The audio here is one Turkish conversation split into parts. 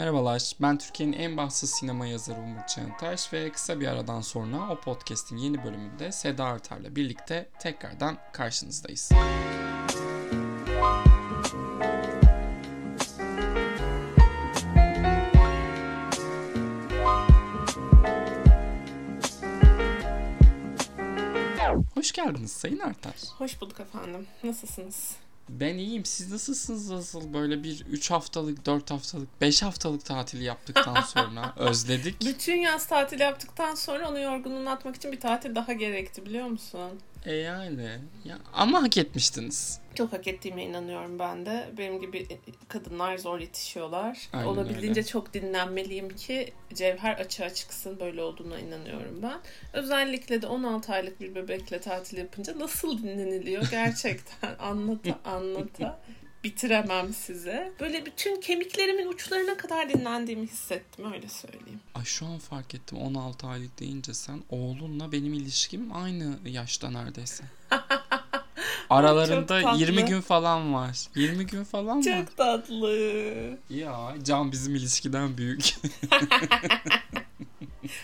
Merhabalar, ben Türkiye'nin en bağımsız sinema yazarı Umut Çağıntaş ve kısa bir aradan sonra o podcast'in yeni bölümünde Seda Artar'la birlikte tekrardan karşınızdayız. Hoş geldiniz Sayın Artar. Hoş bulduk efendim. Nasılsınız? Ben iyiyim. Siz nasılsınız nasıl? Böyle bir 3 haftalık, 4 haftalık, 5 haftalık tatil yaptıktan sonra özledik. Bütün yaz tatili yaptıktan sonra onu yorgunluğunu atmak için bir tatil daha gerekti biliyor musun? E yani. Ya, ama hak etmiştiniz. Çok hak ettiğime inanıyorum ben de. Benim gibi kadınlar zor yetişiyorlar. Aynen Olabildiğince öyle. çok dinlenmeliyim ki cevher açığa çıksın. Böyle olduğuna inanıyorum ben. Özellikle de 16 aylık bir bebekle tatil yapınca nasıl dinleniliyor gerçekten anlata anlata bitiremem size. Böyle bütün kemiklerimin uçlarına kadar dinlendiğimi hissettim öyle söyleyeyim. Ay şu an fark ettim 16 aylık deyince sen oğlunla benim ilişkim aynı yaşta neredeyse. Aralarında tatlı. 20 gün falan var. 20 gün falan var. Çok tatlı. Ya Can bizim ilişkiden büyük.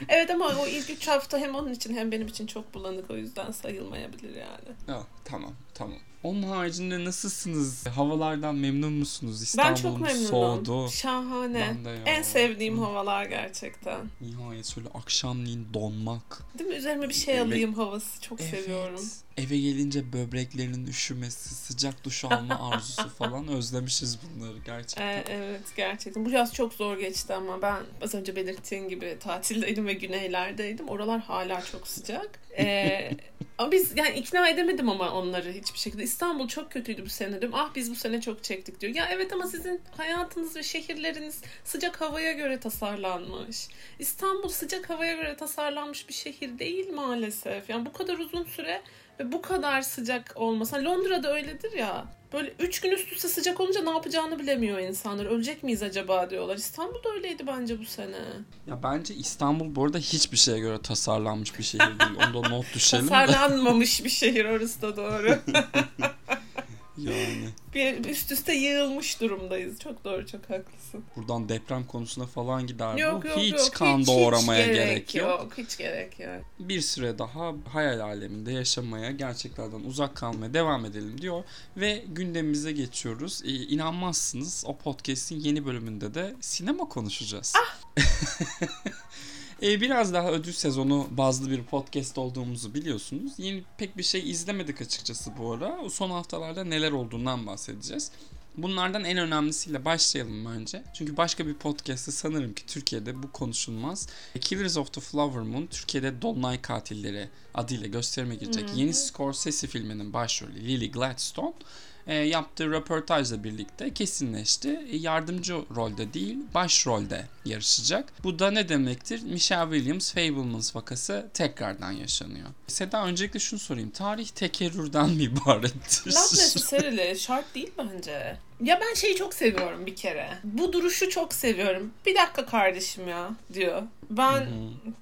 Evet ama o ilk 3 hafta hem onun için hem benim için çok bulanık o yüzden sayılmayabilir yani. ya, tamam tamam. Onun haricinde nasılsınız? Havalardan memnun musunuz? İstanbul'un ben çok memnunum. soğudu. Şahane. En sevdiğim havalar gerçekten. Nihayet şöyle akşamleyin donmak. Değil mi? Üzerime bir şey Evet. alayım havası. Çok Evet. seviyorum. Eve gelince böbreklerinin üşümesi, sıcak duş alma arzusu falan özlemişiz bunları gerçekten. Ee, evet gerçekten. Bu yaz çok zor geçti ama ben az önce belirttiğin gibi tatildeydim ve güneylerdeydim. Oralar hala çok sıcak. Ee, ama biz yani ikna edemedim ama onları hiçbir şekilde. İstanbul çok kötüydü bu sene diyorum. Ah biz bu sene çok çektik diyor. Ya evet ama sizin hayatınız ve şehirleriniz sıcak havaya göre tasarlanmış. İstanbul sıcak havaya göre tasarlanmış bir şehir değil maalesef. Yani bu kadar uzun süre bu kadar sıcak olmasa Londra'da öyledir ya. Böyle üç gün üst üste sıcak olunca ne yapacağını bilemiyor insanlar. Ölecek miyiz acaba diyorlar. İstanbul'da öyleydi bence bu sene. Ya bence İstanbul bu arada hiçbir şeye göre tasarlanmış bir şehir değil. Onda not düşelim. Tasarlanmamış bir şehir orası da doğru. Yani bir üst üste yığılmış durumdayız. Çok doğru, çok haklısın. buradan deprem konusuna falan gider Yok bu. yok hiç yok. kan hiç, doğuramaya hiç gerek, yok. Hiç gerek yok. Bir süre daha hayal aleminde yaşamaya, gerçeklerden uzak kalmaya devam edelim diyor. Ve gündemimize geçiyoruz. Ee, inanmazsınız o podcast'in yeni bölümünde de sinema konuşacağız. Ah! Ee, biraz daha ödül sezonu bazlı bir podcast olduğumuzu biliyorsunuz. Yeni pek bir şey izlemedik açıkçası bu ara. O son haftalarda neler olduğundan bahsedeceğiz. Bunlardan en önemlisiyle başlayalım bence. Çünkü başka bir podcast'te sanırım ki Türkiye'de bu konuşulmaz. Killers of the Flower Moon Türkiye'de Dolunay Katilleri adıyla gösterime girecek yeni Scorsese filminin başrolü Lily Gladstone yaptığı röportajla birlikte kesinleşti. E, Yardımcı rolde değil, başrolde yarışacak. Bu da ne demektir? Michelle Williams Fablemans vakası tekrardan yaşanıyor. Seda öncelikle şunu sorayım. Tarih tekerrürden mi ibarettir? Not necessarily. Şart değil bence. Ya ben şeyi çok seviyorum bir kere. Bu duruşu çok seviyorum. Bir dakika kardeşim ya diyor. Ben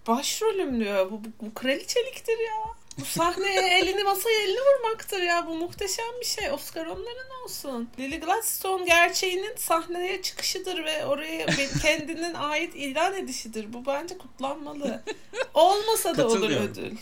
başrolüm diyor. Bu, bu, bu kraliçeliktir ya. Bu sahneye elini masaya elini vurmaktır ya. Bu muhteşem bir şey. Oscar onların olsun. Lily Gladstone gerçeğinin sahneye çıkışıdır ve oraya kendinin ait ilan edişidir. Bu bence kutlanmalı. Olmasa da olur ödül.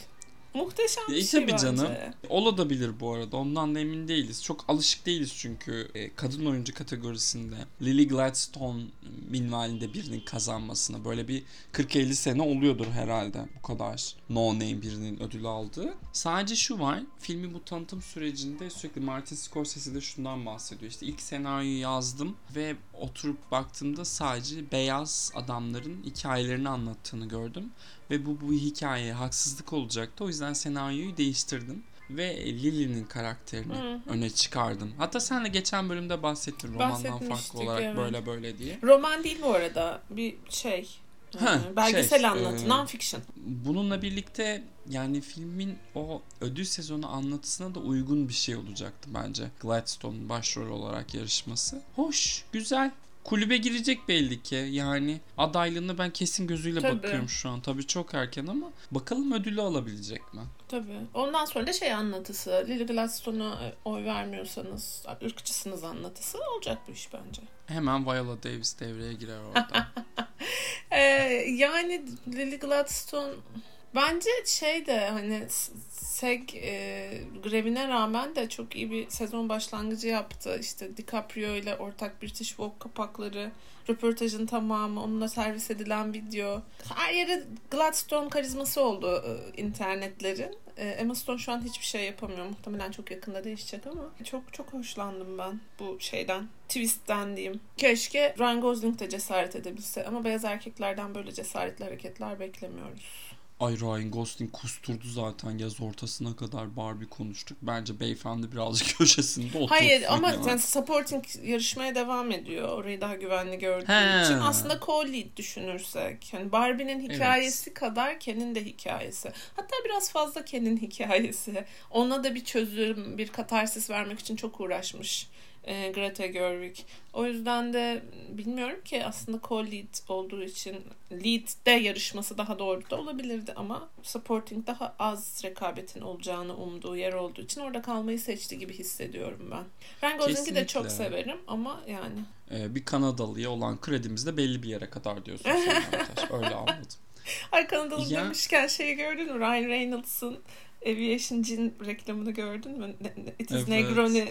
Muhteşem bir E, şey tabii bence. canım. Olabilir bu arada. Ondan da emin değiliz. Çok alışık değiliz çünkü e, kadın oyuncu kategorisinde Lily Gladstone minvalinde birinin kazanmasına. Böyle bir 40-50 sene oluyordur herhalde bu kadar no name birinin ödül aldığı. Sadece şu var. Filmi bu tanıtım sürecinde sürekli Martin Scorsese de şundan bahsediyor. İşte ilk senaryoyu yazdım ve oturup baktığımda sadece beyaz adamların hikayelerini anlattığını gördüm. Ve bu bu hikayeye haksızlık olacaktı. O yüzden senaryoyu değiştirdim. Ve Lily'nin karakterini Hı hı. öne çıkardım. Hatta sen de geçen bölümde bahsettin romandan farklı olarak evet. böyle böyle diye. Roman değil bu arada. Bir şey. Ha, Ee, belgesel şey, anlatı. e, Non-fiction. Bununla birlikte yani filmin o ödül sezonu anlatısına da uygun bir şey olacaktı bence. Gladstone'un başrol olarak yarışması. Hoş, güzel. Kulübe girecek belli ki. Yani adaylığına ben kesin gözüyle Tabii. bakıyorum şu an. Tabii çok erken ama bakalım ödülü alabilecek mi? Tabii. Ondan sonra da şey anlatısı. Lily Gladstone'a e, oy vermiyorsanız ırkçısınız anlatısı olacak bu iş bence. Hemen Viola Davis devreye girer orada. Ee, yani Lily Gladstone bence şey de hani SEG e, grevine rağmen de çok iyi bir sezon başlangıcı yaptı. İşte DiCaprio ile ortak British Vogue kapakları, röportajın tamamı, onunla servis edilen video. Her yere Gladstone karizması oldu e, internetlerin. E, Emma Stone şu an hiçbir şey yapamıyor. Muhtemelen çok yakında değişecek ama çok çok hoşlandım ben bu şeyden. Twist'ten diyeyim. Keşke Ryan Gosling de cesaret edebilse ama beyaz erkeklerden böyle cesaretli hareketler beklemiyoruz. Ay Ryan Gosling kusturdu zaten yaz ortasına kadar Barbie konuştuk. Bence beyefendi birazcık köşesinde otursun. Hayır ama yani. yani supporting yarışmaya devam ediyor. Orayı daha güvenli gördüğüm He. için. Aslında co-lead düşünürsek. Yani Barbie'nin hikayesi kadar Ken'in de hikayesi. Hatta biraz fazla Ken'in hikayesi. Ona da bir çözüm, bir katarsis vermek için çok uğraşmış e, Greta Gerwig. O yüzden de bilmiyorum ki aslında co-lead olduğu için lead de yarışması daha doğru da olabilirdi ama supporting daha az rekabetin olacağını umduğu yer olduğu için orada kalmayı seçti gibi hissediyorum ben. Ryan Gosling'i de çok severim ama yani Ee, bir Kanadalı'ya olan kredimiz de belli bir yere kadar diyorsun. Öyle anladım. Ay Kanadalı Ya- demişken şeyi gördün mü? Ryan Reynolds'ın Aviation Gin reklamını gördün mü? It is Evet. Negroni.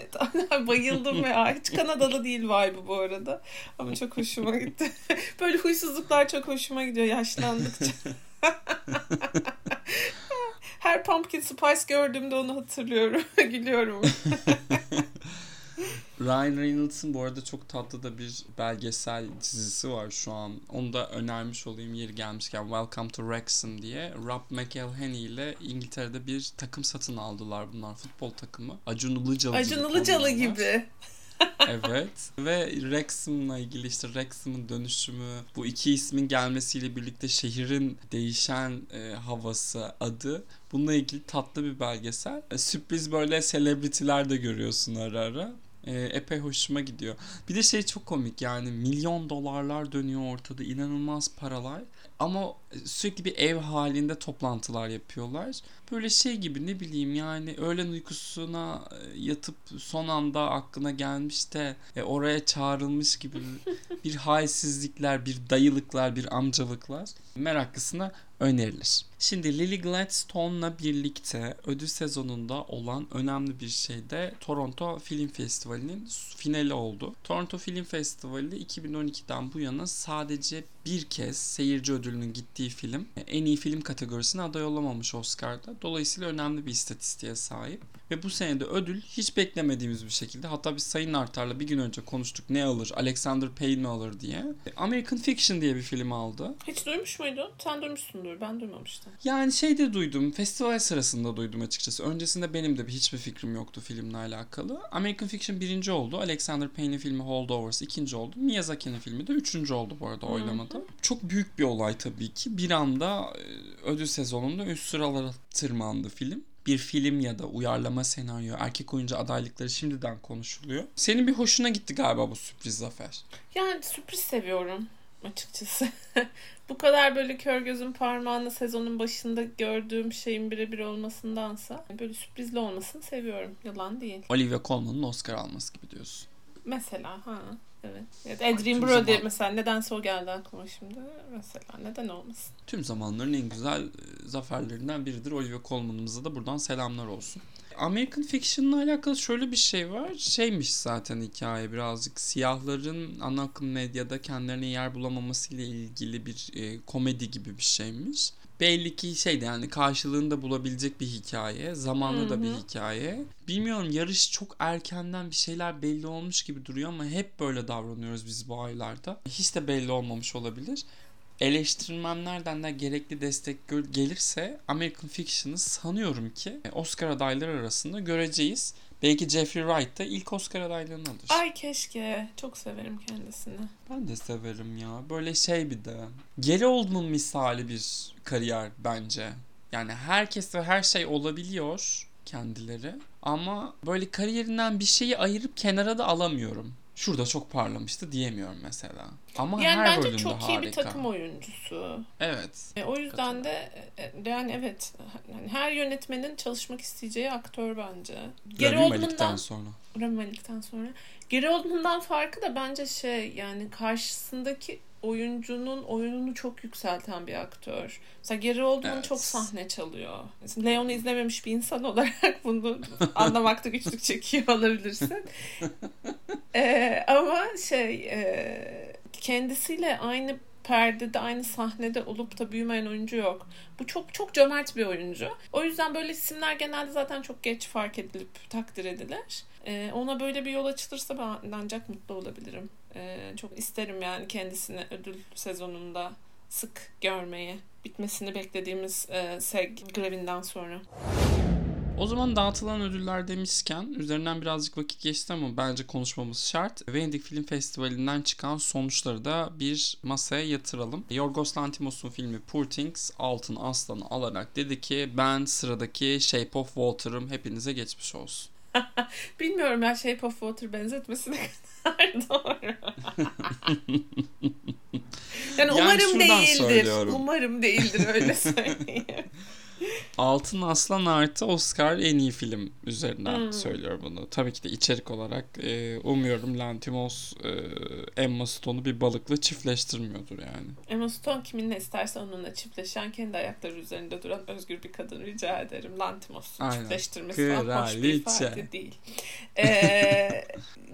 Bayıldım ya. Hiç Kanadalı değil vibe'ı bu arada. Ama çok hoşuma gitti. Böyle huysuzluklar çok hoşuma gidiyor yaşlandıkça. Her pumpkin spice gördüğümde onu hatırlıyorum. Gülüyorum. Ryan Reynolds'ın bu arada çok tatlı da bir belgesel dizisi var şu an. Onu da önermiş olayım yeri gelmişken. Welcome to Wrexham diye. Rob McElhenney ile İngiltere'de bir takım satın aldılar bunlar. Futbol takımı. Acun Ilıcalı gibi Acun Ilıcalı oynuyorlar. gibi. evet ve Wrexham'la ilgili işte Wrexham'ın dönüşümü bu iki ismin gelmesiyle birlikte şehrin değişen e, havası adı bununla ilgili tatlı bir belgesel E, sürpriz böyle selebritiler de görüyorsun ara ara E, epey hoşuma gidiyor. Bir de şey çok komik yani milyon dolarlar dönüyor ortada inanılmaz paralar. Ama sürekli bir ev halinde toplantılar yapıyorlar. Böyle şey gibi ne bileyim yani öğlen uykusuna e, yatıp son anda aklına gelmiş de e, oraya çağrılmış gibi bir halsizlikler, bir dayılıklar, bir amcalıklar. Meraklısına önerilir. Şimdi Lily Gladstone'la birlikte ödül sezonunda olan önemli bir şey de Toronto Film Festivali'nin finali oldu. Toronto Film Festivali 2012'den bu yana sadece bir kez seyirci ödülünün gittiği film en iyi film kategorisine aday olamamış Oscar'da. Dolayısıyla önemli bir istatistiğe sahip. Ve bu sene de ödül hiç beklemediğimiz bir şekilde hatta biz Sayın Artar'la bir gün önce konuştuk ne alır Alexander Payne mi alır diye. American Fiction diye bir film aldı. Hiç duymuş muydun? Sen duymuşsundur. Ben duymamıştım. Yani şey de duydum, festival sırasında duydum açıkçası. Öncesinde benim de hiçbir fikrim yoktu filmle alakalı. American Fiction birinci oldu. Alexander Payne'in filmi Holdovers ikinci oldu. Miyazaki'nin filmi de üçüncü oldu bu arada oylamada. Çok büyük bir olay tabii ki. Bir anda e, ödül sezonunda üst sıralara tırmandı film. Bir film ya da uyarlama senaryo, erkek oyuncu adaylıkları şimdiden konuşuluyor. Senin bir hoşuna gitti galiba bu sürpriz zafer. Yani sürpriz seviyorum açıkçası. Bu kadar böyle kör gözün parmağını sezonun başında gördüğüm şeyin birebir olmasındansa böyle sürprizli olmasını seviyorum. Yalan değil. Olivia Colman'ın Oscar alması gibi diyorsun. Mesela ha evet. Da Adrien Brody zaman- mesela nedense o geldi aklıma şimdi. Mesela neden olmasın? Tüm zamanların en güzel e, zaferlerinden biridir. Olivia Colman'ımıza da buradan selamlar olsun. American Fiction'la alakalı şöyle bir şey var. Şeymiş zaten hikaye birazcık siyahların ana akım medyada kendilerine yer bulamaması ile ilgili bir e, komedi gibi bir şeymiş. Belli ki şeyde yani karşılığında bulabilecek bir hikaye. Zamanlı da bir hikaye. Bilmiyorum yarış çok erkenden bir şeyler belli olmuş gibi duruyor ama hep böyle davranıyoruz biz bu aylarda. Hiç de belli olmamış olabilir eleştirmenlerden de gerekli destek gelirse American Fiction'ı sanıyorum ki Oscar adayları arasında göreceğiz. Belki Jeffrey Wright da ilk Oscar adaylığını alır. Ay keşke. Çok severim kendisini. Ben de severim ya. Böyle şey bir de. Geri Oldman misali bir kariyer bence. Yani herkes ve her şey olabiliyor kendileri. Ama böyle kariyerinden bir şeyi ayırıp kenara da alamıyorum. Şurada çok parlamıştı diyemiyorum mesela. Ama Yani her bence bölümde çok iyi harika. bir takım oyuncusu. Evet. E, o yüzden de e, yani evet hani her yönetmenin çalışmak isteyeceği aktör bence. Geri Rami Oldman'dan sonra. Rami sonra. Geri Oldman'dan farkı da bence şey yani karşısındaki oyuncunun oyununu çok yükselten bir aktör. Mesela Gary Oldman Evet. çok sahne çalıyor. Mesela Leon'u izlememiş bir insan olarak bunu anlamakta güçlük çekiyor olabilirsin. Ee, ama şey e, kendisiyle aynı perdede aynı sahnede olup da büyümeyen oyuncu yok. Bu çok çok cömert bir oyuncu. O yüzden böyle isimler genelde zaten çok geç fark edilip takdir edilir. Ee, ona böyle bir yol açılırsa ben ancak mutlu olabilirim. Ee, çok isterim yani kendisini ödül sezonunda sık görmeyi. Bitmesini beklediğimiz e, SEG grevinden sonra. O zaman dağıtılan ödüller demişken üzerinden birazcık vakit geçti ama bence konuşmamız şart. Venedik Film Festivali'nden çıkan sonuçları da bir masaya yatıralım. Yorgos Lanthimos'un filmi Poor Things Altın Aslan'ı alarak dedi ki ben sıradaki Shape of Water'ım hepinize geçmiş olsun. Bilmiyorum ya Shape of Water benzetmesi ne kadar doğru. yani umarım şuradan değildir. söylüyorum. Umarım değildir öyle söyleyeyim. Altın Aslan artı Oscar en iyi film üzerinden Hmm. söylüyorum bunu. Tabii ki de içerik olarak e, umuyorum Lanthimos e, Emma Stone'u bir balıkla çiftleştirmiyordur yani. Emma Stone kiminle isterse onunla çiftleşen kendi ayakları üzerinde duran özgür bir kadın rica ederim. Lantimos'un çiftleştirmesi falan hoş bir ifade değil. Ee,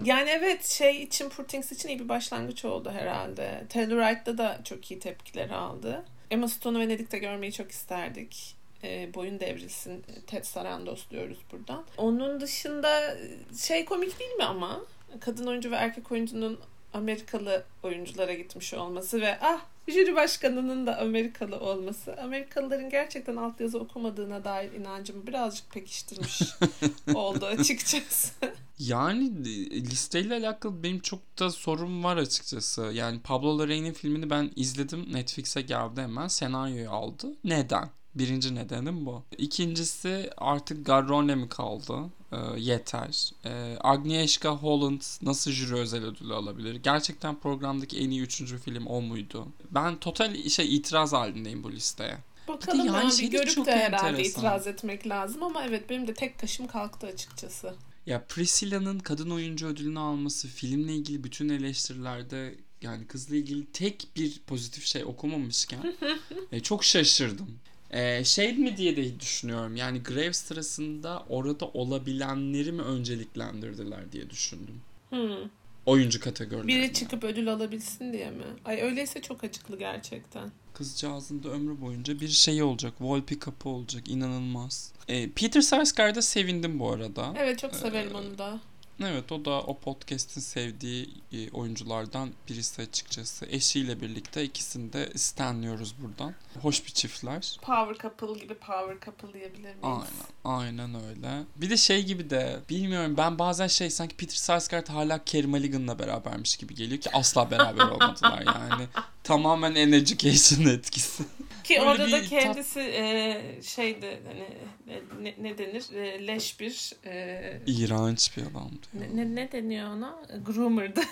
yani evet şey için Poor Things için iyi bir başlangıç oldu herhalde. Tellurite'da da çok iyi tepkiler aldı. Emma Stone'u Venedik'te görmeyi çok isterdik. Ee, boyun devrilsin. Ted Sarandos diyoruz buradan. Onun dışında şey komik değil mi ama? Kadın oyuncu ve erkek oyuncunun Amerikalı oyunculara gitmiş olması ve ah jüri başkanının da Amerikalı olması Amerikalıların gerçekten altyazı okumadığına dair inancımı birazcık pekiştirmiş oldu açıkçası. Yani e, listeyle alakalı benim çok da sorum var açıkçası. Yani Pablo Larraín'in filmini ben izledim. Netflix'e geldi hemen. Senaryoyu aldı. Neden? Birinci nedenim bu. İkincisi artık Garrone mi kaldı? Ee, yeter. Ee, Agnieszka Holland nasıl jüri özel ödülü alabilir? Gerçekten programdaki en iyi üçüncü film o muydu? Ben total şey itiraz halindeyim bu listeye. Bakalım yani yani, şey bir de görüp çok de herhalde enteresan. itiraz etmek lazım ama evet benim de tek taşım kalktı açıkçası. Ya Priscilla'nın kadın oyuncu ödülünü alması filmle ilgili bütün eleştirilerde yani kızla ilgili tek bir pozitif şey okumamışken e, çok şaşırdım. E, şey mi diye de düşünüyorum yani grev sırasında orada olabilenleri mi önceliklendirdiler diye düşündüm. Hmm. Oyuncu kategorilerinde. Biri çıkıp ödül alabilsin diye mi? Ay öyleyse çok acıklı gerçekten. Kızcağızın da ömrü boyunca bir şey olacak. Volpi kapı olacak. inanılmaz. E, Peter Sarsgaard'a sevindim bu arada. Evet çok severim onu da. Evet o da o podcast'in sevdiği e, oyunculardan birisi açıkçası. Eşiyle birlikte ikisini de stanlıyoruz buradan. Hoş bir çiftler. Power couple gibi power couple diyebilir miyiz? Aynen, aynen öyle. Bir de şey gibi de bilmiyorum ben bazen şey sanki Peter Sarsgaard hala Carey Mulligan'la berabermiş gibi geliyor ki asla beraber olmadılar yani. Tamamen en education etkisi. Ki orada da bir tat- kendisi e, şeydi hani e, ne, ne denir E, leş bir e, İğrenç bir adamdı. ne, ne, ne deniyor ona groomer'dı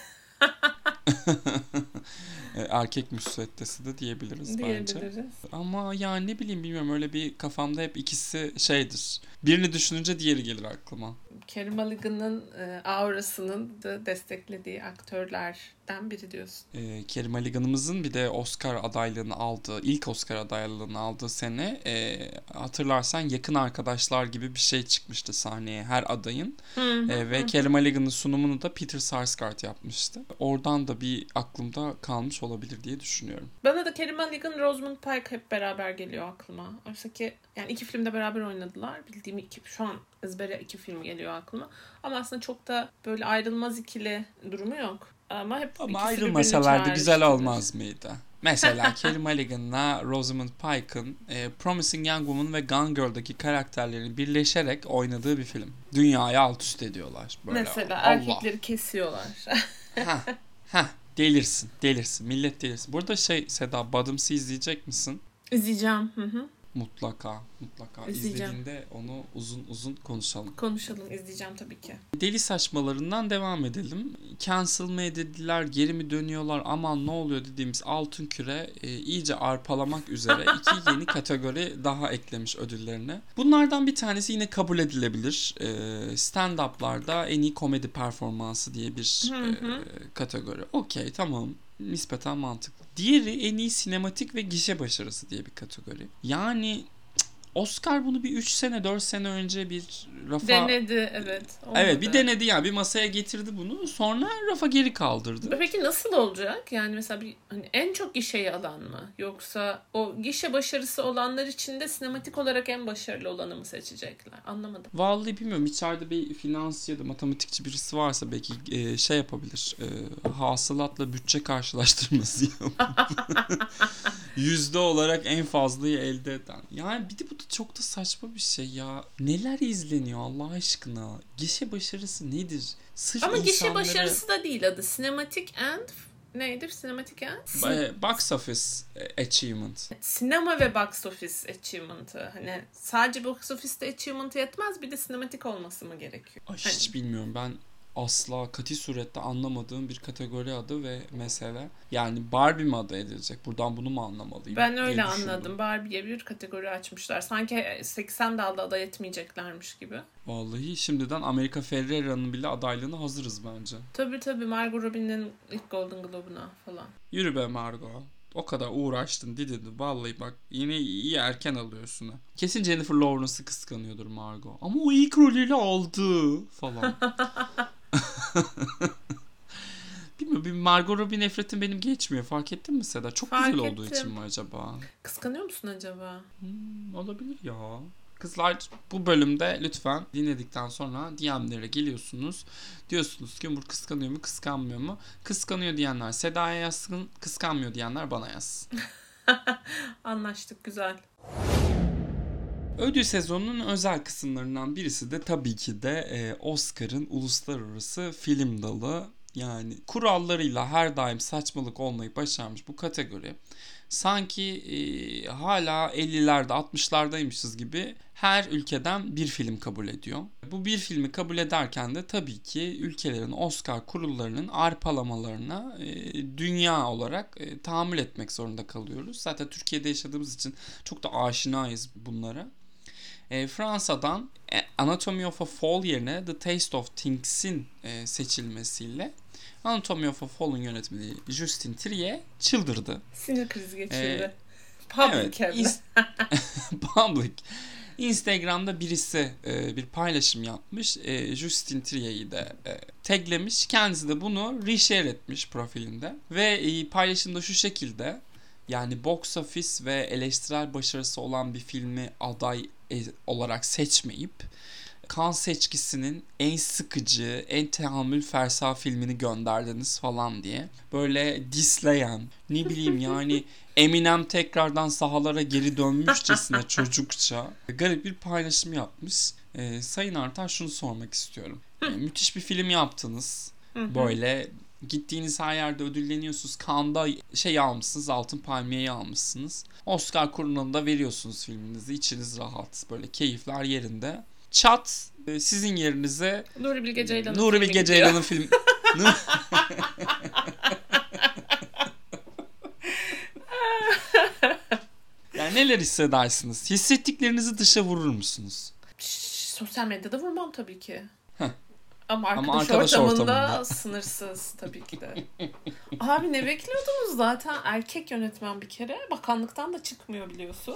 E, Erkek müsveddesi de diyebiliriz bence. diyebiliriz. Ama yani ne bileyim bilmiyorum öyle bir kafamda hep ikisi şeydir. Birini düşününce diğeri gelir aklıma. Carey Mulligan'ın e, aurasının da desteklediği aktörlerden biri diyorsun. E, Carey Mulligan'ımızın bir de Oscar adaylığını aldığı, ilk Oscar adaylığını aldığı sene e, hatırlarsan yakın arkadaşlar gibi bir şey çıkmıştı sahneye her adayın. E, ve Carey Mulligan'ın sunumunu da Peter Sarsgaard yapmıştı. Oradan da bir aklımda kalmış olabilir diye düşünüyorum. Bana da Carey Mulligan, Rosamund Pike hep beraber geliyor aklıma. Oysa ki yani iki filmde beraber oynadılar. Bildiğim iki, şu an ezbere iki film geliyor aklıma. Ama aslında çok da böyle ayrılmaz ikili durumu yok. Ama hep Ama ayrılmasalardı güzel olmaz mıydı? Mesela Carey Mulligan'la Rosamund Pike'ın e, Promising Young Woman ve Gone Girl'daki karakterlerin birleşerek oynadığı bir film. Dünyayı alt üst ediyorlar. Böyle. Mesela Allah. erkekleri kesiyorlar. Heh, heh, delirsin, delirsin. Millet delirsin. Burada şey Seda, Badıms'ı izleyecek misin? İzleyeceğim. Hı hı. Mutlaka, mutlaka. İzleyeceğim. İzlediğinde onu uzun uzun konuşalım. Konuşalım. izleyeceğim tabii ki. Deli saçmalarından devam edelim. Cancel mı edildiler, geri mi dönüyorlar, aman ne oluyor dediğimiz altın küre e, iyice arpalamak üzere iki yeni kategori daha eklemiş ödüllerine. Bunlardan bir tanesi yine kabul edilebilir. E, Stand-up'larda en iyi komedi performansı diye bir Hı hı. e, kategori. Okey tamam. Nispeten mantıklı. Diğeri en iyi sinematik ve gişe başarısı diye bir kategori. Yani Oscar bunu bir 3 sene 4 sene önce bir rafa Denedi evet. Olmadı. Evet bir denedi yani bir masaya getirdi bunu sonra rafa geri kaldırdı. Peki nasıl olacak? Yani mesela bir hani en çok gişeyi alan mı? Yoksa o gişe başarısı olanlar için de sinematik olarak en başarılı olanı mı seçecekler? Anlamadım. Vallahi bilmiyorum içeride bir finans ya da matematikçi birisi varsa belki e, şey yapabilir. E, hasılatla bütçe karşılaştırması yapıp yüzde olarak en fazlayı elde eden. Yani bir de bu da çok da saçma bir şey ya. Neler izleniyor Allah aşkına? Gişe başarısı nedir? Sırf Ama gişe insanlara- başarısı da değil adı. Cinematic and neydi? Cinematic and? E, Box office achievement. Sinema ve box office achievement'ı. Hani sadece box office'te achievement yetmez bir de sinematik olması mı gerekiyor? Ay, Hani- hiç bilmiyorum ben asla kati surette anlamadığım bir kategori adı ve mesele. Yani Barbie mi adı edilecek? Buradan bunu mu anlamalıyım? Ben öyle anladım. Barbie'ye bir kategori açmışlar. Sanki 80 dalda aday etmeyeceklermiş gibi. Vallahi şimdiden Amerika Ferrera'nın bile adaylığına hazırız bence. Tabii tabii Margot Robbie'nin ilk Golden Globe'una falan. Yürü be Margot. O kadar uğraştın didin. Vallahi bak yine iyi erken alıyorsun. Kesin Jennifer Lawrence'ı kıskanıyordur Margot. Ama o ilk rolüyle aldı falan. Bilmiyorum bir Margot Robbie nefretim benim geçmiyor. Fark ettin mi Seda? Çok Fark güzel olduğu ettim. için mi acaba? Kıskanıyor musun acaba? Hmm, olabilir ya. Kızlar bu bölümde lütfen dinledikten sonra DM'lere geliyorsunuz. Diyorsunuz ki Umur kıskanıyor mu kıskanmıyor mu? Kıskanıyor diyenler Seda'ya yazsın, kıskanmıyor diyenler bana yazsın. Anlaştık güzel. Ödül sezonunun özel kısımlarından birisi de tabii ki de e, Oscar'ın uluslararası film dalı. Yani kurallarıyla her daim saçmalık olmayı başarmış bu kategori. Sanki e, hala 50'lerde 60'lardaymışız gibi her ülkeden bir film kabul ediyor. Bu bir filmi kabul ederken de tabii ki ülkelerin Oscar kurullarının arpalamalarına e, dünya olarak e, tahammül etmek zorunda kalıyoruz. Zaten Türkiye'de yaşadığımız için çok da aşinayız bunlara. E, Fransa'dan e, Anatomy of a Fall yerine The Taste of Things'in e, seçilmesiyle Anatomy of a Fall'un yönetmeni Justin Trier çıldırdı. Sinir krizi geçirdi. Ee, Public evet, hem ins- Public. Instagram'da birisi e, bir paylaşım yapmış. E, Justin Trier'i de e, taglemiş. Kendisi de bunu reshare etmiş profilinde. Ve e, paylaşımda şu şekilde yani box office ve eleştirel başarısı olan bir filmi aday e, olarak seçmeyip kan seçkisinin en sıkıcı, en tehammül fersa filmini gönderdiniz falan diye. Böyle disleyen, ne bileyim yani Eminem tekrardan sahalara geri dönmüşçesine çocukça garip bir paylaşım yapmış. Ee, Sayın Artan şunu sormak istiyorum. Ee, müthiş bir film yaptınız. Böyle gittiğiniz her yerde ödülleniyorsunuz. Cannes'da şey almışsınız, Altın Palmiye'yi almışsınız. Oscar kurulunda veriyorsunuz filminizi. içiniz rahat. Böyle keyifler yerinde. Çat e, sizin yerinize Nuri Bilge Ceylan'ın Nuri Bilge. Ceylan'ın film... Yani neler hissedersiniz? Hissettiklerinizi dışa vurur musunuz? Şşş, sosyal medyada vurmam tabii ki. Heh. Ama arkadaş, Ama arkadaş ortamında, ortamında. sınırsız tabii ki de. Abi ne bekliyordunuz zaten erkek yönetmen bir kere bakanlıktan da çıkmıyor biliyorsun.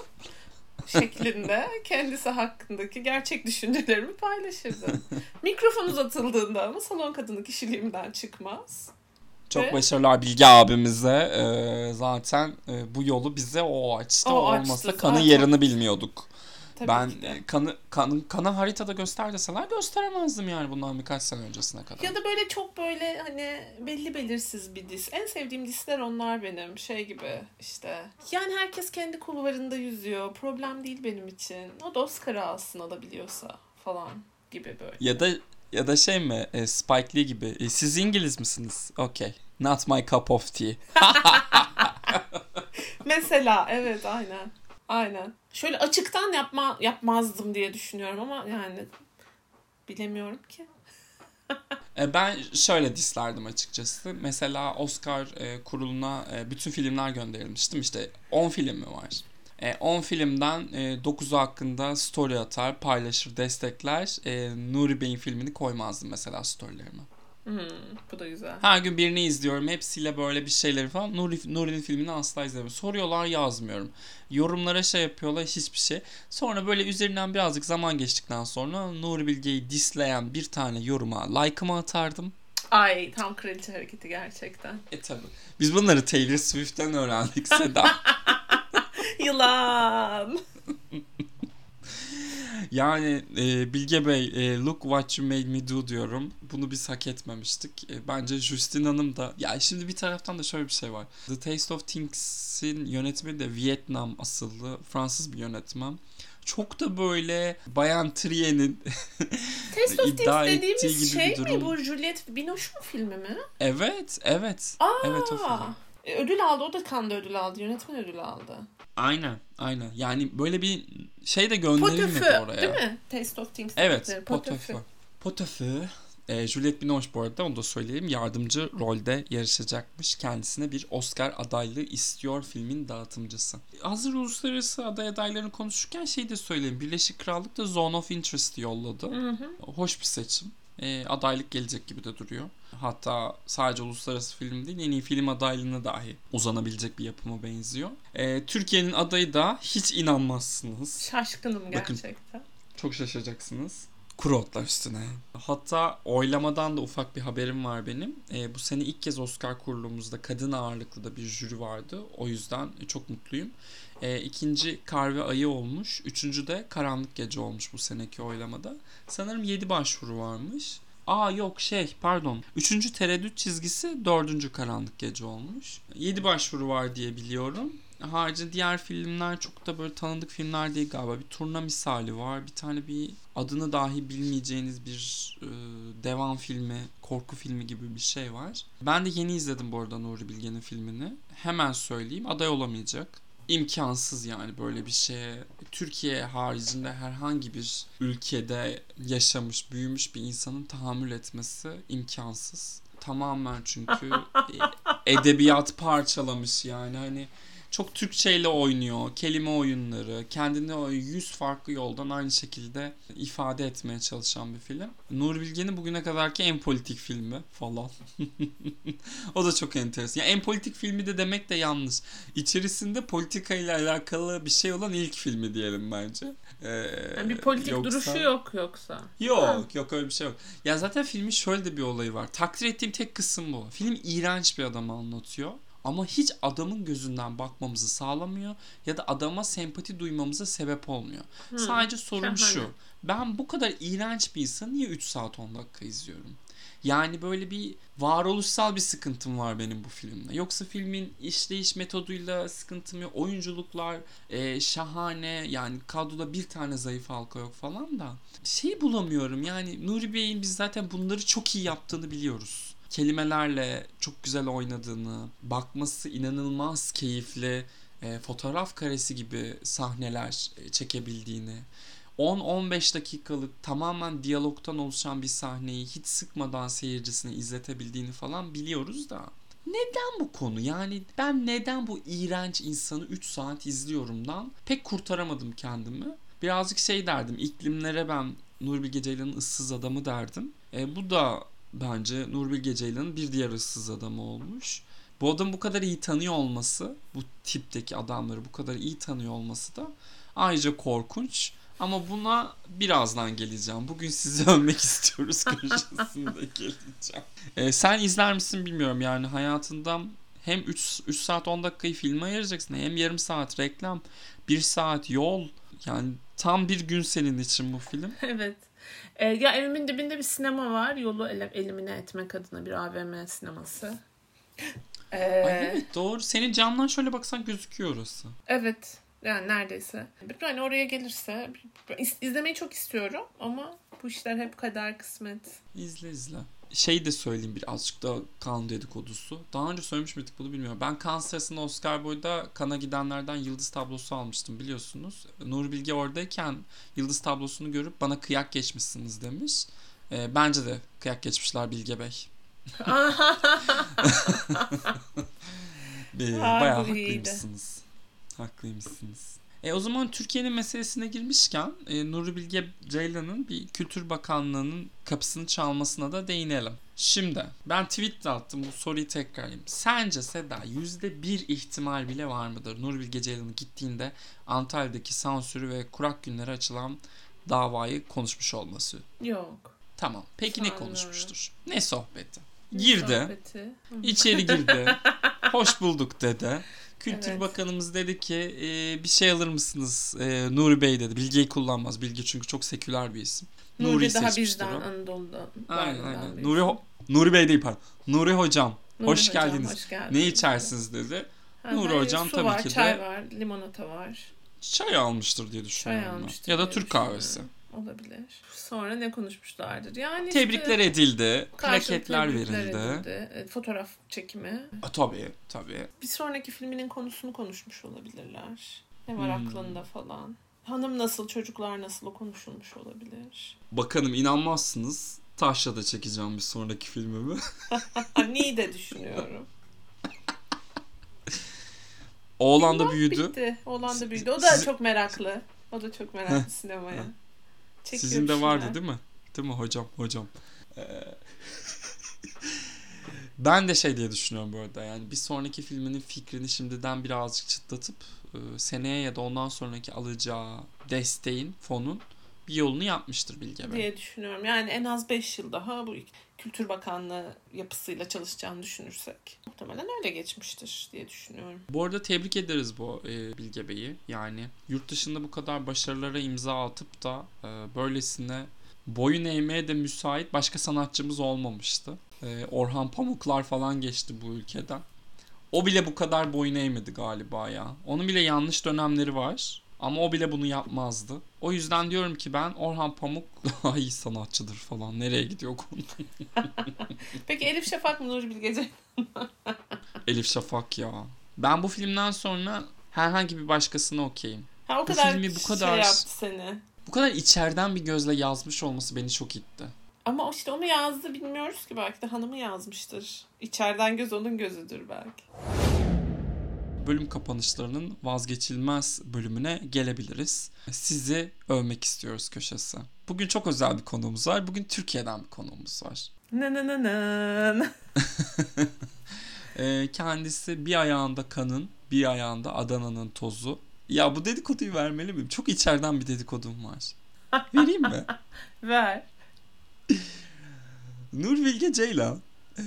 şeklinde kendisi hakkındaki gerçek düşüncelerimi paylaşırdım. Mikrofon uzatıldığında ama salon kadını kişiliğimden çıkmaz. Çok Ve- başarılar Bilge abimize. Ee, zaten e, bu yolu bize o açtı. O O olmasa kanı yerini bilmiyorduk. Tabii ben ki de. e, kanı, kanı, kanı haritada göster deseler gösteremezdim yani bundan birkaç sene öncesine kadar. Ya da böyle çok böyle hani belli belirsiz bir dis. En sevdiğim disler onlar benim. Şey gibi işte. Yani herkes kendi kulvarında yüzüyor. Problem değil benim için. O da Oscar'ı alsın alabiliyorsa falan gibi böyle. Ya da ya da şey mi e, Spike Lee gibi e, siz İngiliz misiniz? Okay. Not my cup of tea. Mesela evet aynen. Aynen. Şöyle açıktan yapma yapmazdım diye düşünüyorum ama yani bilemiyorum ki. E, ben şöyle dislerdim açıkçası. Mesela Oscar e, kuruluna e, bütün filmler gönderilmiştim. İşte 10 film mi var? E, 10 filmden e, 9'u hakkında story atar, paylaşır, destekler. Nuri Bey'in filmini koymazdım mesela storylerime. Hmm, bu da güzel. Her gün birini izliyorum. Hepsiyle böyle bir şeyleri falan. Nuri, Nuri'nin filmini asla izlemiyorum. Soruyorlar yazmıyorum. Yorumlara şey yapıyorlar hiçbir şey. Sonra böyle üzerinden birazcık zaman geçtikten sonra Nuri Bilge'yi disleyen bir tane yoruma like'ımı atardım. Ay tam kraliçe hareketi gerçekten. E tabi. Biz bunları Taylor Swift'ten öğrendik Seda. Yılan. yani e, Bilge Bey e, look what you made me do diyorum. Bunu biz hak etmemiştik. E, bence Justin Hanım da ya şimdi bir taraftan da şöyle bir şey var. The Taste of Things'in yönetmeni de Vietnam asıllı Fransız bir yönetmen. Çok da böyle Bayan Trier'in Taste of iddia Things ettiği dediğimiz şey mi bu Juliette Binoche'un filmi mi? Evet, evet. Aa, Evet o film. e, Ödül aldı. O da Cannes ödül aldı. Yönetmen ödül aldı. Aynen, aynen. Yani böyle bir şey de gönderilmedi Potefeu oraya. değil mi? Taste of Things. Evet. Potefeu. Potefeu. E, Juliette Binoche bu arada onu da söyleyeyim. Yardımcı rolde yarışacakmış. Kendisine bir Oscar adaylığı istiyor filmin dağıtımcısı. Hazır uluslararası aday adaylarını konuşurken şey de söyleyeyim. Birleşik Krallık da Zone of Interest yolladı. Hı hı. Hoş bir seçim. E, adaylık gelecek gibi de duruyor. Hatta sadece uluslararası film değil en iyi film adaylığına dahi uzanabilecek bir yapıma benziyor. E, Türkiye'nin adayı da hiç inanmazsınız. Şaşkınım Bakın. gerçekten. Çok şaşacaksınız. Kuru otlar üstüne. Hatta oylamadan da ufak bir haberim var benim. E, bu sene ilk kez Oscar kurulumuzda kadın ağırlıklı da bir jüri vardı. O yüzden çok mutluyum. E, ikinci Kar ve Ayı olmuş. Üçüncü de Karanlık Gece olmuş bu seneki oylamada. Sanırım 7 başvuru varmış. Aa yok şey pardon. Üçüncü tereddüt çizgisi dördüncü karanlık gece olmuş. Yedi başvuru var diye biliyorum. Harici diğer filmler çok da böyle tanıdık filmler değil galiba. Bir turna misali var. Bir tane bir adını dahi bilmeyeceğiniz bir e, devam filmi, korku filmi gibi bir şey var. Ben de yeni izledim bu arada Nuri Bilge'nin filmini. Hemen söyleyeyim aday olamayacak. İmkansız yani böyle bir şeye. Türkiye haricinde herhangi bir ülkede yaşamış, büyümüş bir insanın tahammül etmesi imkansız. Tamamen çünkü e, edebiyat parçalamış yani hani çok Türkçeyle oynuyor. Kelime oyunları, kendini o yüz farklı yoldan aynı şekilde ifade etmeye çalışan bir film. Nur Bilge'nin bugüne kadarki en politik filmi falan. o da çok enteresan. Yani en politik filmi de demek de yanlış. İçerisinde politika ile alakalı bir şey olan ilk filmi diyelim bence. Ee, Yani bir politik yoksa- duruşu yok yoksa. Yok yok öyle bir şey yok. Ya zaten filmin şöyle de bir olayı var. Takdir ettiğim tek kısım bu. Film iğrenç bir adamı anlatıyor. Ama hiç adamın gözünden bakmamızı sağlamıyor ya da adama sempati duymamıza sebep olmuyor. Hı, Sadece sorun şu. Ben bu kadar iğrenç bir insanı niye 3 saat 10 dakika izliyorum? Yani böyle bir varoluşsal bir sıkıntım var benim bu filmle. Yoksa filmin işleyiş metoduyla sıkıntım yok. Oyunculuklar e, şahane. Yani kadroda bir tane zayıf halka yok falan da. Şey bulamıyorum yani Nuri Bey'in biz zaten bunları çok iyi yaptığını biliyoruz. Kelimelerle çok güzel oynadığını, bakması inanılmaz keyifli, e, fotoğraf karesi gibi sahneler e, çekebildiğini, 10-15 dakikalık tamamen diyalogtan oluşan bir sahneyi hiç sıkmadan seyircisine izletebildiğini falan biliyoruz da. Neden bu konu? Yani ben neden bu iğrenç insanı 3 saat izliyorumdan pek kurtaramadım kendimi. Birazcık şey derdim, iklimlere ben Nur Bilge Ceylan'ın ıssız adamı derdim. E, bu da bence Nur Bilge Ceylan'ın bir diğer ıssız adamı olmuş. Bu adam bu kadar iyi tanıyor olması, bu tipteki adamları bu kadar iyi tanıyor olması da ayrıca korkunç. Ama buna birazdan geleceğim. Bugün sizi övmek istiyoruz köşesinde geleceğim. Ee, sen izler misin bilmiyorum yani hayatından hem 3, 3 saat 10 dakikayı filme ayıracaksın hem yarım saat reklam, 1 saat yol. Yani tam bir gün senin için bu film. Evet. Ee, ya evimin dibinde bir sinema var. Yolu ele, elimine etmek adına bir AVM sineması. Ee, Ay evet doğru. Senin camdan şöyle baksan gözüküyor orası. Evet. Yani neredeyse. Yani oraya gelirse iz- izlemeyi çok istiyorum ama bu işler hep kader kısmet. İzle izle. Şey de söyleyeyim birazcık da kan dedikodusu. Daha önce söylemiş miydik bunu bilmiyorum. Ben kan sırasında Oscar boyda kana gidenlerden yıldız tablosu almıştım biliyorsunuz. Nur Bilge oradayken yıldız tablosunu görüp bana kıyak geçmişsiniz demiş. Ee, bence de kıyak geçmişler Bilge Bey. Bayağı haklıymışsınız. Haklıymışsınız. E, o zaman Türkiye'nin meselesine girmişken e, Nuri Bilge Ceylan'ın bir Kültür Bakanlığı'nın kapısını çalmasına da değinelim. Şimdi ben tweet de attım bu soruyu tekrarlayayım. Sence Seda yüzde bir ihtimal bile var mıdır? Nuri Bilge Ceylan'ın gittiğinde Antalya'daki sansürü ve kurak günleri açılan davayı konuşmuş olması. Yok. Tamam. Peki ne Sanmıyorum. konuşmuştur? Ne sohbeti? Girdi. Sohbeti. İçeri girdi. Hoş bulduk dedi. Kültür Evet. Bakanımız dedi ki e, bir şey alır mısınız e, Nuri Bey dedi. Bilge'yi kullanmaz. Bilge çünkü çok seküler bir isim. Nuri Nuri'yi daha bizden o. Anadolu'dan. Aynen aynen. bir Nuri, Nuri Bey değil pardon. Nuri Hocam. Nuri hoş hocam, geldiniz. hoş geldiniz. Ne içersiniz dedi. Ha, Nuri hocam su tabii var, ki de- çay var, limonata var. Çay almıştır diye Çay düşünüyorum. ben. almıştır Ya da Türk kahvesi. Olabilir. Sonra ne konuşmuşlardır? Yani Tebrikler işte, edildi. Plaketler verildi. edildi. E, Fotoğraf çekimi. A, tabii tabii. Bir sonraki filminin konusunu konuşmuş olabilirler. Ne var Hmm. aklında falan. Hanım nasıl, çocuklar nasıl o konuşulmuş olabilir. Bakanım inanmazsınız. Taşla da çekeceğim bir sonraki filmimi. Anneyi de düşünüyorum. Oğlan da büyüdü. Bitti. Oğlan da büyüdü. O da çok meraklı. O da çok meraklı sinemaya. Heh. Çekiyor Sizin de vardı şeyler. değil mi? Değil mi hocam? Hocam. Ee, ben de şey diye düşünüyorum bu arada. Yani bir sonraki filminin fikrini şimdiden birazcık çıtlatıp e, seneye ya da ondan sonraki alacağı desteğin, fonun bir yolunu yapmıştır Bilge Bey. diye düşünüyorum. Yani en az 5 yıl daha bu Kültür Bakanlığı yapısıyla çalışacağını düşünürsek muhtemelen öyle geçmiştir diye düşünüyorum. Bu arada tebrik ederiz bu e, Bilge Bey'i. Yani yurt dışında bu kadar başarılara imza atıp da e, böylesine boyun eğmeye de müsait başka sanatçımız olmamıştı. E, Orhan Pamuklar falan geçti bu ülkeden. O bile bu kadar boyun eğmedi galiba ya. Onun bile yanlış dönemleri var. Ama o bile bunu yapmazdı. O yüzden diyorum ki ben Orhan Pamuk daha iyi sanatçıdır falan. Nereye gidiyor konu? Peki Elif Şafak mı Nuri Bilge Ceylan? Elif Şafak ya. Ben bu filmden sonra herhangi bir başkasına okeyim. Ha o Bu kadar, filmi bu şey kadar- yaptı seni. Bu kadar içeriden bir gözle yazmış olması beni çok itti. Ama işte onu yazdı bilmiyoruz ki belki de hanımı yazmıştır. İçeriden göz onun gözüdür belki. Bölüm kapanışlarının vazgeçilmez bölümüne gelebiliriz. Sizi övmek istiyoruz köşesi. Bugün çok özel bir konuğumuz var. Bugün Türkiye'den bir konuğumuz var. Ee, kendisi bir ayağında kanın, bir ayağında Adana'nın tozu. Ya bu dedikoduyu vermeli miyim? Çok içeriden bir dedikodum var. Vereyim mi? Ver. Nur Bilge Ceylan e,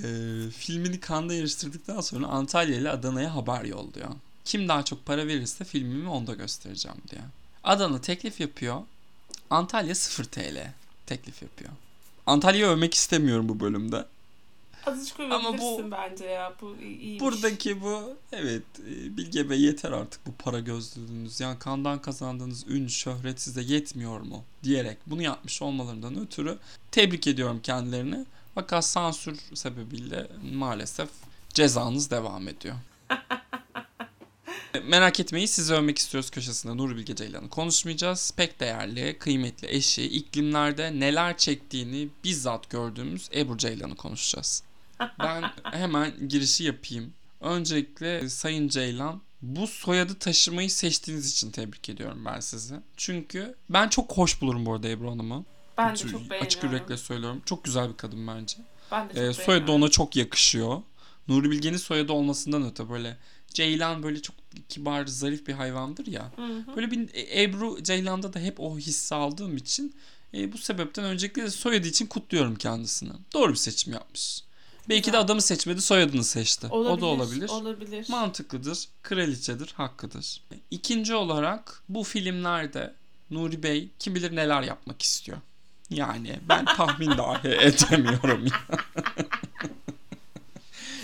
filmini Cannes'da yarıştırdıktan sonra Antalya ile Adana'ya haber yolluyor. Kim daha çok para verirse filmimi onda göstereceğim diye. Adana teklif yapıyor. Antalya 0 TL teklif yapıyor. Antalya'yı övmek istemiyorum bu bölümde. Azıcık Ama bu- bence ya. Bu iyi- iyiymiş. Buradaki bu evet e, Bilge Bey yeter artık bu para gözlülüğünüz. Yani kandan kazandığınız ün, şöhret size yetmiyor mu diyerek bunu yapmış olmalarından ötürü tebrik ediyorum kendilerini. Fakat sansür sebebiyle maalesef cezanız devam ediyor. Merak etmeyin sizi övmek istiyoruz köşesinde Nuri Bilge Ceylan'ı konuşmayacağız. Pek değerli, kıymetli eşi, iklimlerde neler çektiğini bizzat gördüğümüz Ebru Ceylan'ı konuşacağız. Ben hemen girişi yapayım. Öncelikle Sayın Ceylan bu soyadı taşımayı seçtiğiniz için tebrik ediyorum ben sizi. Çünkü ben çok hoş bulurum bu arada Ebru Hanım'ı. Ben de Açık- çok beğeniyorum. Açık yürekle söylüyorum. Çok güzel bir kadın bence. Ben de çok Ee, soyadı ona çok yakışıyor. Nuri Bilge'nin soyadı olmasından öte böyle Ceylan böyle çok kibar, zarif bir hayvandır ya. Hı hı. Böyle bir e, Ebru Ceylan'da da hep o hissi aldığım için e, bu sebepten öncelikle de soyadı için kutluyorum kendisini. Doğru bir seçim yapmış. Belki de adamı seçmedi, soyadını seçti. o da olabilir. Olabilir. Mantıklıdır, kraliçedir, hakkıdır. İkinci olarak bu filmlerde Nuri Bey kim bilir neler yapmak istiyor. Yani ben tahmin dahi edemiyorum.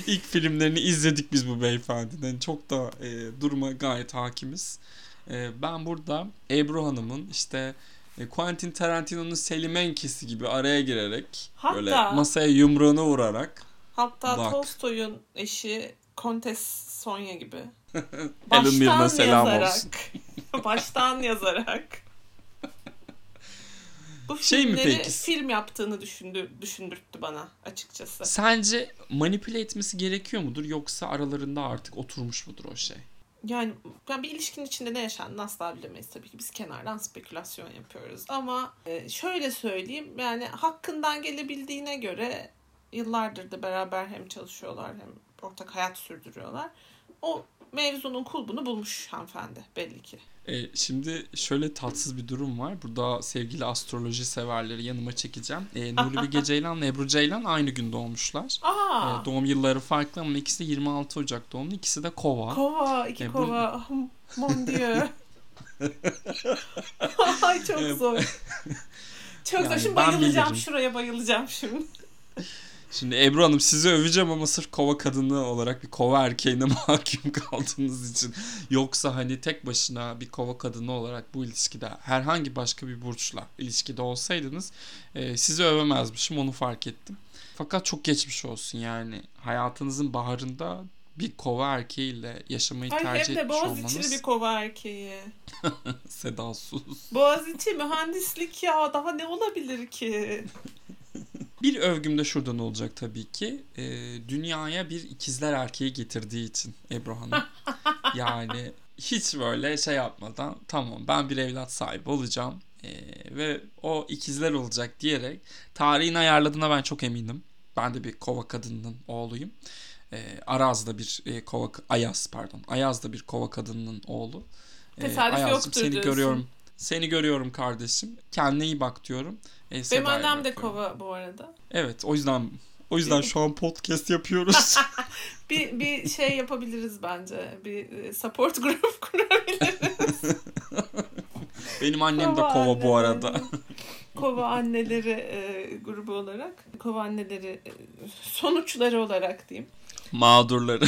İlk filmlerini izledik biz bu beyefendiden. Çok da e, duruma gayet hakimiz. E, ben burada Ebru Hanım'ın işte e, Quentin Tarantino'nun Selimenkesi gibi araya girerek böyle Hatta- masaya yumruğunu vurarak Hatta Bak. Tolstoy'un eşi Kontes Sonya gibi. Mirren'e selam yazarak, baştan yazarak bu Şey mi peki? film yaptığını düşündü, düşündürttü bana açıkçası. Sence manipüle etmesi gerekiyor mudur yoksa aralarında artık oturmuş mudur o şey? yani, yani bir ilişkinin içinde ne yaşandığını asla bilemeyiz tabii ki. Biz kenardan spekülasyon yapıyoruz. Ama e, şöyle söyleyeyim yani hakkından gelebildiğine göre yıllardır da beraber hem çalışıyorlar hem ortak hayat sürdürüyorlar. O mevzunun kulbunu bulmuş hanımefendi belli ki. E, şimdi şöyle tatsız bir durum var. Burada sevgili astroloji severleri yanıma çekeceğim. E, Nuri Bilge Ceylan Ebru Ceylan aynı gün doğmuşlar. Aa, E, doğum yılları farklı ama ikisi de 26 Ocak doğumlu. İkisi de kova. kova, iki E, bu- kova. Mon dieu. Ay çok E, zor. Çok zor. Yani Şimdi ben bayılacağım. Şuraya bayılacağım şimdi. Şimdi Ebru Hanım sizi öveceğim ama sırf kova kadını olarak bir kova erkeğine mahkum kaldığınız için. Yoksa hani tek başına bir kova kadını olarak bu ilişkide herhangi başka bir burçla ilişkide olsaydınız e, sizi övemezmişim onu fark ettim. Fakat çok geçmiş olsun yani hayatınızın baharında bir kova erkeğiyle yaşamayı Ay tercih hem de etmiş Boğaziçi'li olmanız bir kova erkeği. sedasız. Boğaziçi mühendislik ya daha ne olabilir ki? Bir övgüm de şuradan olacak tabii ki. Ee, dünyaya bir ikizler erkeği getirdiği için Ebru Hanım. yani hiç böyle şey yapmadan tamam ben bir evlat sahibi olacağım ee, ve o ikizler olacak diyerek tarihin ayarladığına ben çok eminim. Ben de bir kova kadınının oğluyum. Ee, Araz da bir e, kova Ayaz pardon. Ayaz da bir kova kadınının oğlu. Ee, Tesadüf Ayaz'cığım, yoktur seni diyorsun. görüyorum. Seni görüyorum kardeşim. Kendine iyi bak diyorum. Ee, Benim annem de kova bu arada. Evet o yüzden o yüzden şu an podcast yapıyoruz. Bir, bir şey yapabiliriz bence. Bir e, support group kurabiliriz. Benim annem de kova bu arada. anneleri. Kova anneleri e, grubu olarak. Kova anneleri e, sonuçları olarak diyeyim. Mağdurları.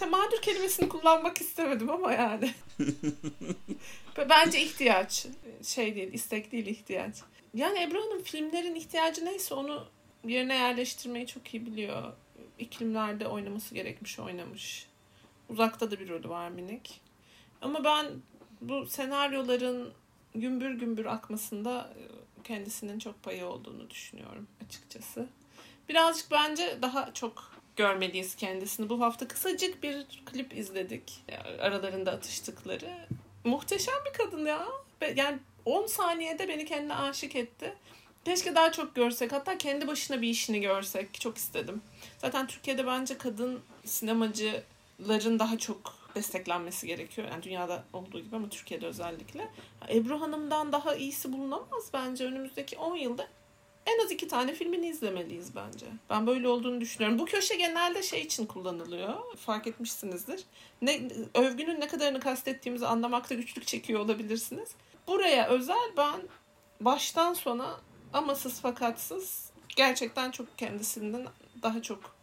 Ya, mağdur kelimesini kullanmak istemedim ama yani. Bence ihtiyaç. Şey değil, istek değil ihtiyaç. Yani Ebru Hanım filmlerin ihtiyacı neyse onu yerine yerleştirmeyi çok iyi biliyor. İklimlerde oynaması gerekmiş oynamış. Uzakta da bir rolü var minik. Ama ben bu senaryoların gümbür gümbür akmasında e, kendisinin çok payı olduğunu düşünüyorum açıkçası. Birazcık bence daha çok görmeliyiz kendisini. Bu hafta kısacık bir klip izledik. Aralarında atıştıkları. Muhteşem bir kadın ya. Yani 10 saniyede beni kendine aşık etti. Keşke daha çok görsek. Hatta kendi başına bir işini görsek. Çok istedim. Zaten Türkiye'de bence kadın sinemacıların daha çok desteklenmesi gerekiyor. Yani dünyada olduğu gibi ama Türkiye'de özellikle. Ebru Hanım'dan daha iyisi bulunamaz bence. Önümüzdeki 10 yılda en az iki tane filmini izlemeliyiz bence. Ben böyle olduğunu düşünüyorum. Bu köşe genelde şey için kullanılıyor. Fark etmişsinizdir. Ne, övgünün ne kadarını kastettiğimizi anlamakta güçlük çekiyor olabilirsiniz. Buraya özel ben baştan sona amasız fakatsız gerçekten çok kendisinden daha çok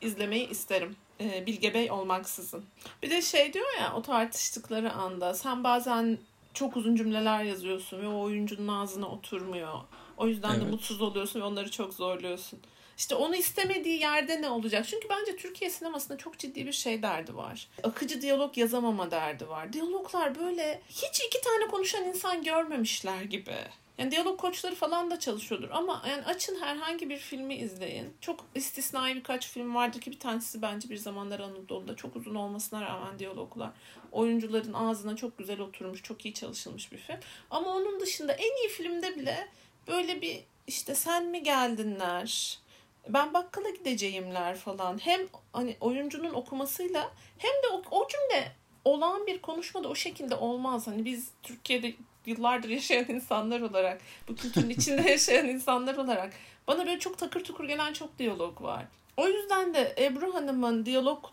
izlemeyi isterim. Ee, Bilge Bey olmaksızın. Bir de şey diyor ya o tartıştıkları anda sen bazen çok uzun cümleler yazıyorsun ve o oyuncunun ağzına oturmuyor. O yüzden de Evet. mutsuz oluyorsun ve onları çok zorluyorsun. İşte onu istemediği yerde ne olacak? Çünkü bence Türkiye sinemasında çok ciddi bir şey derdi var. Akıcı diyalog yazamama derdi var. Diyaloglar böyle hiç iki tane konuşan insan görmemişler gibi. Yani diyalog koçları falan da çalışıyordur ama yani açın herhangi bir filmi izleyin. Çok istisnai birkaç film vardır ki bir tanesi bence bir zamanlar Anadolu'da çok uzun olmasına rağmen diyaloglar. Oyuncuların ağzına çok güzel oturmuş, çok iyi çalışılmış bir film. Ama onun dışında en iyi filmde bile böyle bir işte sen mi geldinler, ben bakkala gideceğimler falan. Hem hani oyuncunun okumasıyla hem de o, o cümle olağan bir konuşmada o şekilde olmaz. Hani biz Türkiye'de yıllardır yaşayan insanlar olarak, bu kültürün içinde yaşayan insanlar olarak bana böyle çok takır tukur gelen çok diyalog var. O yüzden de Ebru Hanım'ın diyalog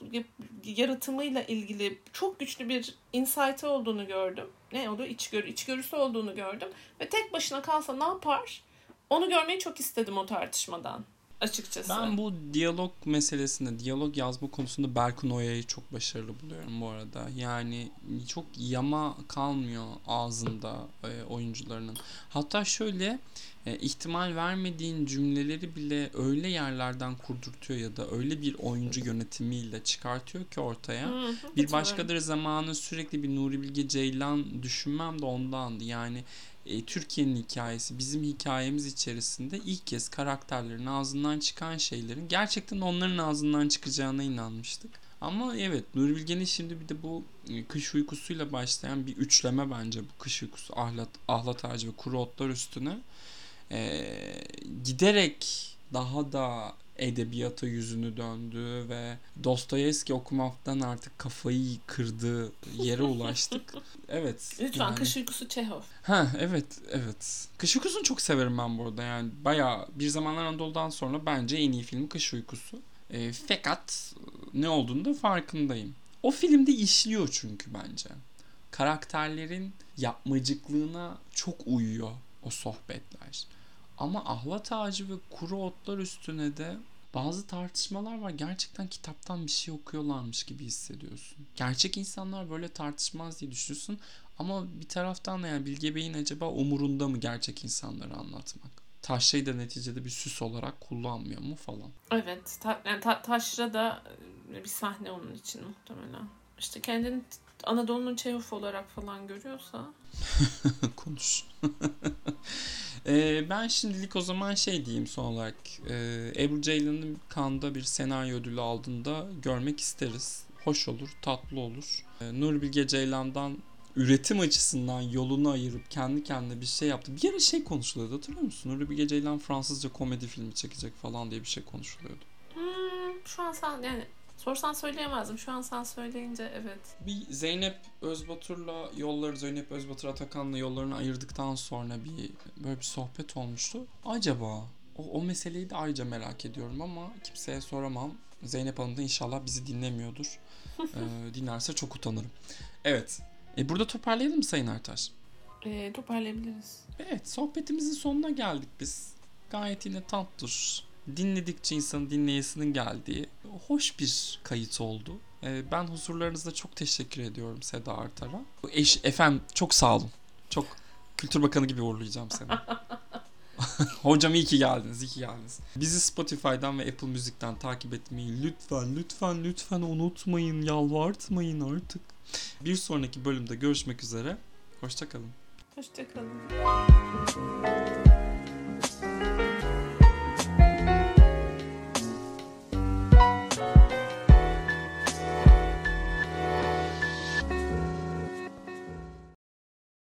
yaratımıyla ilgili çok güçlü bir insight olduğunu gördüm. Ne oldu? İçgörü, içgörüsü olduğunu gördüm. Ve tek başına kalsa ne yapar? Onu görmeyi çok istedim o tartışmadan açıkçası. Ben bu diyalog meselesinde, diyalog yazma konusunda Berkun Oya'yı çok başarılı buluyorum bu arada. Yani çok yama kalmıyor ağzında e, oyuncularının. Hatta şöyle e, ihtimal vermediğin cümleleri bile öyle yerlerden kurdurtuyor ya da öyle bir oyuncu yönetimiyle çıkartıyor ki ortaya. Hı Bir başkadır zamanı sürekli bir Nuri Bilge Ceylan düşünmem de ondandı. Yani e, Türkiye'nin hikayesi, bizim hikayemiz içerisinde ilk kez karakterlerin ağzından çıkan şeylerin gerçekten onların ağzından çıkacağına inanmıştık. Ama evet Nuri Bilge'nin şimdi bir de bu e, kış uykusuyla başlayan bir üçleme bence bu kış uykusu ahlat, ahlat ağacı ve kuru otlar üstüne e, giderek daha da edebiyata yüzünü döndü ve Dostoyevski okumaktan artık kafayı kırdığı yere ulaştık. Evet. Lütfen yani- kış uykusu Çehov. Ha evet evet. Kış uykusunu çok severim ben bu arada yani bayağı bir zamanlar Anadolu'dan sonra bence en iyi film Kış Uykusu. E, fakat ne olduğunu da farkındayım. O filmde işliyor çünkü bence. Karakterlerin yapmacıklığına çok uyuyor o sohbetler. Ama ahlat ağacı ve kuru otlar üstüne de bazı tartışmalar var. Gerçekten kitaptan bir şey okuyorlarmış gibi hissediyorsun. Gerçek insanlar böyle tartışmaz diye düşünüyorsun. Ama bir taraftan da yani Bilge Bey'in acaba umurunda mı gerçek insanları anlatmak? Taşra'yı da neticede bir süs olarak kullanmıyor mu falan. Evet. Ta, yani ta, Taşra da e, bir sahne onun için muhtemelen. İşte kendini Anadolu'nun Çehov olarak falan görüyorsa. Konuş. Ee, ben şimdilik o zaman şey diyeyim son olarak. Ee, Ebru Ceylan'ın Kanda bir senaryo ödülü aldığında görmek isteriz. Hoş olur, tatlı olur. Ee, Nur Bilge Ceylan'dan üretim açısından yolunu ayırıp kendi kendine bir şey yaptı. Bir ara şey konuşuluyordu hatırlıyor musun? Nur Bilge Ceylan Fransızca komedi filmi çekecek falan diye bir şey konuşuluyordu. Hmm, şu an sen yani sorsan söyleyemezdim. Şu an sen söyleyince evet. Bir Zeynep Özbatur'la yolları Zeynep Özbatur Atakan'la yollarını ayırdıktan sonra bir böyle bir sohbet olmuştu. Acaba o, o meseleyi de ayrıca merak ediyorum ama kimseye soramam. Zeynep Hanım da inşallah bizi dinlemiyordur. Ee, dinlerse çok utanırım. Evet. E, burada toparlayalım mı Sayın Ertaş? E, toparlayabiliriz. Evet sohbetimizin sonuna geldik biz. Gayet yine tatlıdır. Dinledikçe insanın dinleyesinin geldiği hoş bir kayıt oldu. Ee, ben huzurlarınızda çok teşekkür ediyorum Seda Artar'a. Eş, efendim çok sağ olun. Çok Kültür Bakanı gibi uğurlayacağım seni. Hocam iyi ki geldiniz, iyi ki geldiniz. Bizi Spotify'dan ve Apple Müzik'ten takip etmeyi lütfen, lütfen, lütfen unutmayın, yalvartmayın artık. Bir sonraki bölümde görüşmek üzere. Hoşçakalın. Hoşçakalın.